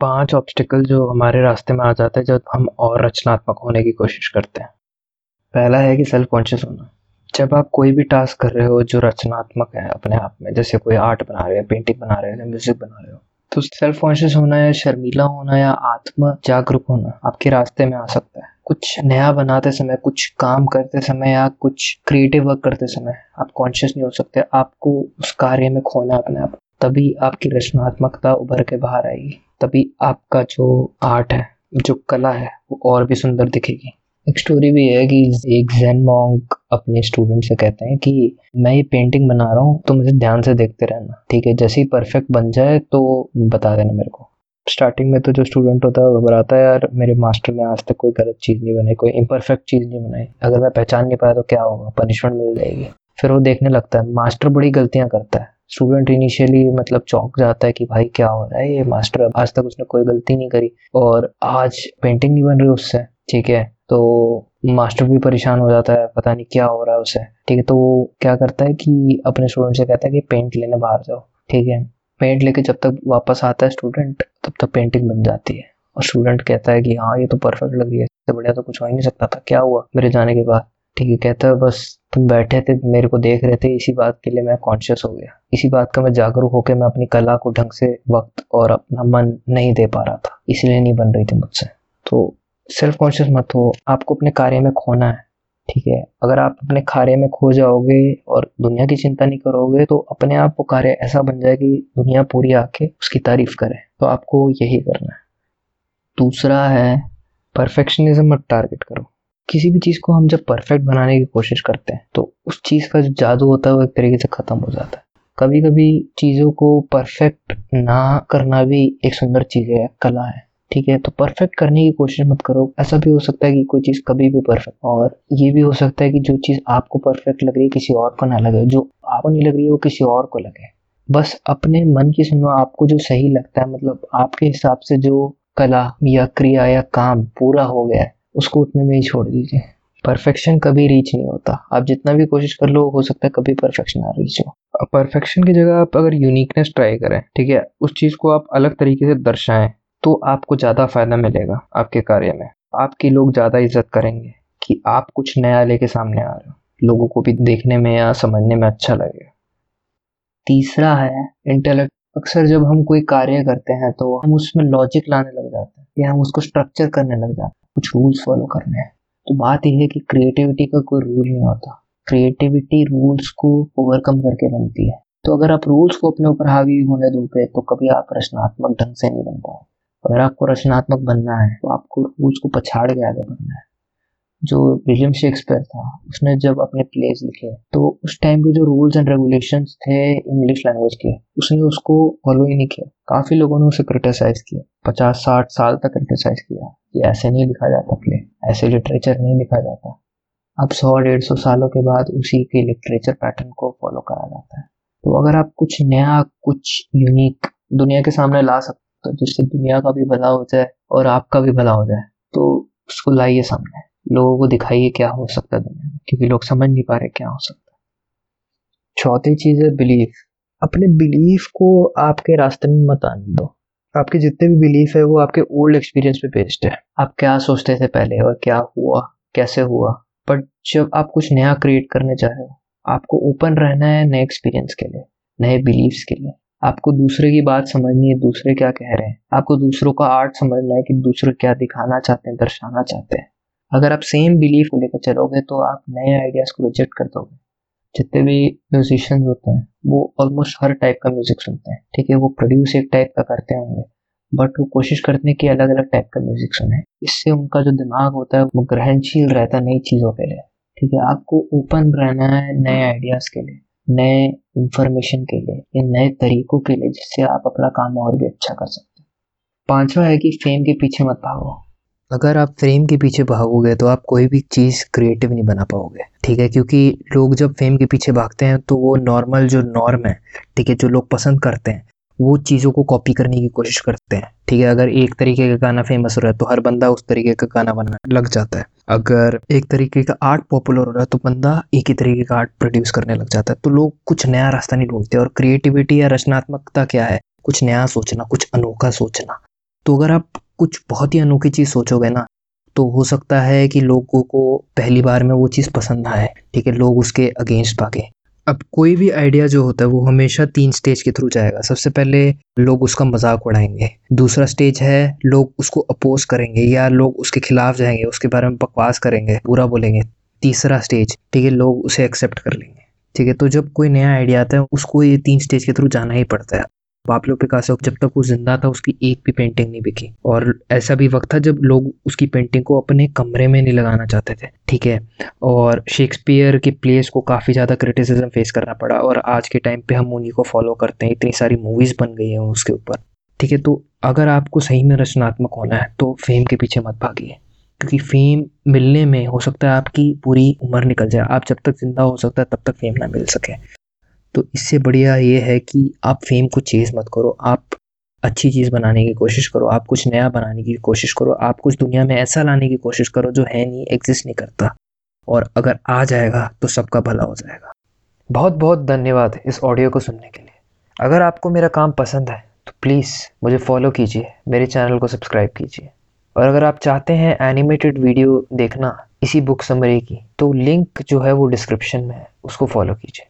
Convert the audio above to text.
पाँच ऑब्स्टिकल जो हमारे रास्ते में आ जाते हैं जब हम और रचनात्मक होने की कोशिश करते हैं। पहला है कि सेल्फ कॉन्शियस होना। जब आप कोई भी टास्क कर रहे हो जो रचनात्मक है अपने आप में, जैसे कोई आर्ट बना रहे हो पेंटिंग बना रहे हो या म्यूज़िक बना रहे हो तो सेल्फ कॉन्शियस होना या शर्मीला होना या आत्म जागरूक होना आपके रास्ते में आ सकता है। कुछ नया बनाते समय, कुछ काम करते समय या कुछ क्रिएटिव वर्क करते समय आप कॉन्शियस नहीं हो सकते, आपको उस कार्य में खोना अपने आप। तभी आपकी रचनात्मकता उभर के बाहर आएगी। तभी आपका जो आर्ट है, जो कला है, वो और भी सुंदर दिखेगी। एक स्टोरी भी है कि एक जैन मॉन्क अपने स्टूडेंट से कहते हैं कि, मैं ये पेंटिंग बना रहा हूँ तो मुझे ध्यान से देखते रहना, ठीक है? जैसे ही परफेक्ट बन जाए तो बता देना मेरे को। स्टार्टिंग में तो जो स्टूडेंट होता है घबराता है, यार, मेरे मास्टर ने आज तक कोई गलत चीज़ नहीं बनाई, कोई इम्परफेक्ट चीज़ नहीं बनाई। अगर मैं पहचान नहीं पाया तो क्या होगा? पनिशमेंट मिल जाएगी। फिर वो देखने लगता है मास्टर बड़ी गलतियाँ करता है। स्टूडेंट इनिशियली मतलब चौंक जाता है कि भाई क्या हो रहा है ये मास्टर आज तक उसने कोई गलती नहीं करी और आज पेंटिंग नहीं बन रही उससे, ठीक है? तो मास्टर भी परेशान हो जाता है, पता नहीं क्या हो रहा है उसे, ठीक है? तो वो क्या करता है कि अपने स्टूडेंट से कहता है कि पेंट लेने बाहर जाओ, ठीक है? पेंट लेके जब तक वापस आता है स्टूडेंट तब तक पेंटिंग बन जाती है। और स्टूडेंट कहता है कि हाँ ये तो परफेक्ट लग रही है, इससे बढ़िया तो कुछ हो ही नहीं सकता था, क्या हुआ मेरे जाने के बाद, ठीक है? कहता है, बस तुम बैठे थे, मेरे को देख रहे थे, इसी बात के लिए मैं कॉन्शियस हो गया। इसी बात का मैं जागरूक होकर मैं अपनी कला को ढंग से, वक्त और अपना मन नहीं दे पा रहा था, इसलिए नहीं बन रही थी मुझसे। तो सेल्फ कॉन्शियस मत हो, आपको अपने कार्य में खोना है, ठीक है? अगर आप अपने कार्य में खो जाओगे और दुनिया की चिंता नहीं करोगे तो अपने आप वो कार्य ऐसा बन जाए कि दुनिया पूरी आके उसकी तारीफ़ करे तो आपको यही करना है। दूसरा है परफेक्शनिज्म मत टारगेट करो। किसी भी चीज़ को हम जब परफेक्ट बनाने की कोशिश करते हैं तो उस चीज़ का जो जादू होता है वो एक तरीके से ख़त्म हो जाता है। कभी कभी चीज़ों को परफेक्ट ना करना भी एक सुंदर चीज़ है, कला है, ठीक है? तो परफेक्ट करने की कोशिश मत करो। ऐसा भी हो सकता है कि कोई चीज़ कभी भी परफेक्ट और ये भी हो सकता है कि जो चीज़ आपको परफेक्ट लग रही है, किसी और को ना लगे। जो आपको नहीं लग रही है, वो किसी और को लगे। बस अपने मन की सुनो, आपको जो सही लगता है मतलब आपके हिसाब से जो कला या क्रिया या काम पूरा हो गया है उसको उतने में ही छोड़ दीजिए। परफेक्शन कभी रीच नहीं होता। आप जितना भी कोशिश कर लो, हो सकता है कभी परफेक्शन ना रीच हो। परफेक्शन की जगह आप अगर यूनिकनेस ट्राई करें, ठीक है? उस चीज़ को आप अलग तरीके से दर्शाएँ तो आपको ज़्यादा फ़ायदा मिलेगा आपके कार्य में। आपके लोग ज़्यादा इज़्ज़त करेंगे कि आप कुछ नया लेके सामने आ रहे हो। लोगों को भी देखने में या समझने में अच्छा लगेगा। तीसरा है इंटेलेक्ट अक्सर जब हम कोई कार्य करते हैं तो हम उसमें लॉजिक लाने लग जाते हैं, या हम उसको स्ट्रक्चर करने लग जाते हैं। कुछ रूल्स फॉलो करने हैं। तो बात यह है कि क्रिएटिविटी का कोई रूल नहीं होता। क्रिएटिविटी रूल्स को ओवरकम करके बनती है। तो अगर आप रूल्स को अपने ऊपर हावी होने दोगे तो कभी आप रचनात्मक ढंग से नहीं बन पाओ अगर आपको रचनात्मक बनना है तो आपको रूल्स को पछाड़ के आगे बढ़ना है। जो विलियम शेक्सपियर था, उसने जब अपने प्लेस लिखे तो उस टाइम के जो रूल्स एंड रेगुलेशन थे इंग्लिश लैंग्वेज के, उसने उसको फॉलो ही नहीं किया। काफ़ी लोगों ने उसे क्रिटिसाइज किया। पचास साठ साल तक क्रिटिसाइज किया। कि ऐसे नहीं लिखा जाता प्ले ऐसे लिटरेचर नहीं लिखा जाता। अब सौ डेढ़ सौ सालों के बाद उसी के लिटरेचर पैटर्न को फॉलो करा जाता है। तो अगर आप कुछ नया, कुछ यूनिक दुनिया के सामने ला सकते हो जिससे दुनिया का भी भला हो जाए और आपका भी भला हो जाए तो उसको लाइए सामने। लोगों को दिखाइए क्या हो सकता है दुनिया में, क्योंकि लोग समझ नहीं पा रहे क्या हो सकता है। चौथी चीज़ है बिलीफ अपने बिलीफ को आपके रास्ते में मत आने दो। आपके जितने भी बिलीफ है, वो आपके ओल्ड एक्सपीरियंस पे बेस्ड है। आप क्या सोचते थे पहले और क्या हुआ, कैसे हुआ? बट जब आप कुछ नया क्रिएट करने चाह आपको ओपन रहना है नए एक्सपीरियंस के लिए, नए बिलीव्स के लिए। आपको दूसरे की बात समझनी है, दूसरे क्या कह रहे हैं। आपको दूसरों का आर्ट समझना है कि दूसरे क्या दिखाना चाहते हैं, दर्शाना चाहते हैं। अगर आप सेम बिलीफ को लेकर चलोगे तो आप नए आइडियाज़ को रिजेक्ट कर दोगे। जितने भी म्यूजिशियंस होते हैं, वो ऑलमोस्ट हर टाइप का म्यूज़िक सुनते हैं, ठीक है? वो प्रोड्यूस एक टाइप का करते होंगे बट वो कोशिश करते हैं कि अलग अलग टाइप का म्यूज़िक सुने। इससे उनका जो दिमाग होता है, वो ग्रहणशील रहता है नई चीज़ों के लिए, ठीक है? आपको ओपन रहना है नए आइडियाज़ के लिए, नए इंफॉर्मेशन के लिए, या नए तरीकों के लिए, जिससे आप अपना काम और भी अच्छा कर सकते हैं। पांचवा है कि फेम के पीछे मत भागो। अगर आप फेम के पीछे भागोगे तो आप कोई भी चीज़ क्रिएटिव नहीं बना पाओगे, ठीक है? क्योंकि लोग जब फेम के पीछे भागते हैं तो वो नॉर्मल जो नॉर्म है, ठीक है, जो लोग पसंद करते हैं, वो चीज़ों को कॉपी करने की कोशिश करते हैं, ठीक है? अगर एक तरीके का गाना फ़ेमस हो रहा है तो हर बंदा उस तरीके का गाना बनाने लग जाता है। अगर एक तरीके का आर्ट पॉपुलर हो रहा है तो बंदा एक ही तरीके का आर्ट प्रोड्यूस करने लग जाता है। तो लोग कुछ नया रास्ता नहीं ढूंढते, और क्रिएटिविटी या रचनात्मकता क्या है? कुछ नया सोचना, कुछ अनोखा सोचना। तो अगर आप कुछ बहुत ही अनोखी चीज़ सोचोगे ना तो हो सकता है कि लोगों को पहली बार में वो चीज़ पसंद ना आए, ठीक है, लोग उसके अगेंस्ट भागे। अब कोई भी आइडिया जो होता है वो हमेशा तीन स्टेज के थ्रू जाएगा। सबसे पहले लोग उसका मज़ाक उड़ाएँगे, दूसरा स्टेज है लोग उसको अपोज करेंगे या लोग उसके खिलाफ जाएँगे, उसके बारे में बकवास करेंगे, बुरा बोलेंगे, तीसरा स्टेज ठीक है, लोग उसे एक्सेप्ट कर लेंगे, ठीक है तो जब कोई नया आइडिया आता है उसको ये तीन स्टेज के थ्रू जाना ही पड़ता है। पाब्लो पिकासो जब तक वो ज़िंदा था, उसकी एक भी पेंटिंग नहीं बिकी। और ऐसा भी वक्त था जब लोग उसकी पेंटिंग को अपने कमरे में नहीं लगाना चाहते थे, ठीक है? और शेक्सपियर की प्लेस को काफ़ी ज़्यादा क्रिटिसिज्म फेस करना पड़ा और आज के टाइम पे हम उन्हीं को फॉलो करते हैं। इतनी सारी मूवीज़ बन गई हैं उसके ऊपर, ठीक है? तो अगर आपको सही में रचनात्मक होना है तो फेम के पीछे मत भागिए, क्योंकि फेम मिलने में हो सकता है आपकी पूरी उम्र निकल जाए। आप जब तक ज़िंदा हो सकता है, तब तक फेम ना मिल सके। तो इससे बढ़िया ये है कि आप फेम को चेज़ मत करो। आप अच्छी चीज़ बनाने की कोशिश करो। आप कुछ नया बनाने की कोशिश करो। आप कुछ दुनिया में ऐसा लाने की कोशिश करो जो है नहीं एग्जिस्ट नहीं करता। और अगर आ जाएगा तो सबका भला हो जाएगा। बहुत बहुत धन्यवाद इस ऑडियो को सुनने के लिए। अगर आपको मेरा काम पसंद है तो प्लीज़ मुझे फॉलो कीजिए। मेरे चैनल को सब्सक्राइब कीजिए। और अगर आप चाहते हैं एनिमेटेड वीडियो देखना इसी बुक समरी की तो लिंक जो है वो डिस्क्रिप्शन में है, उसको फॉलो कीजिए।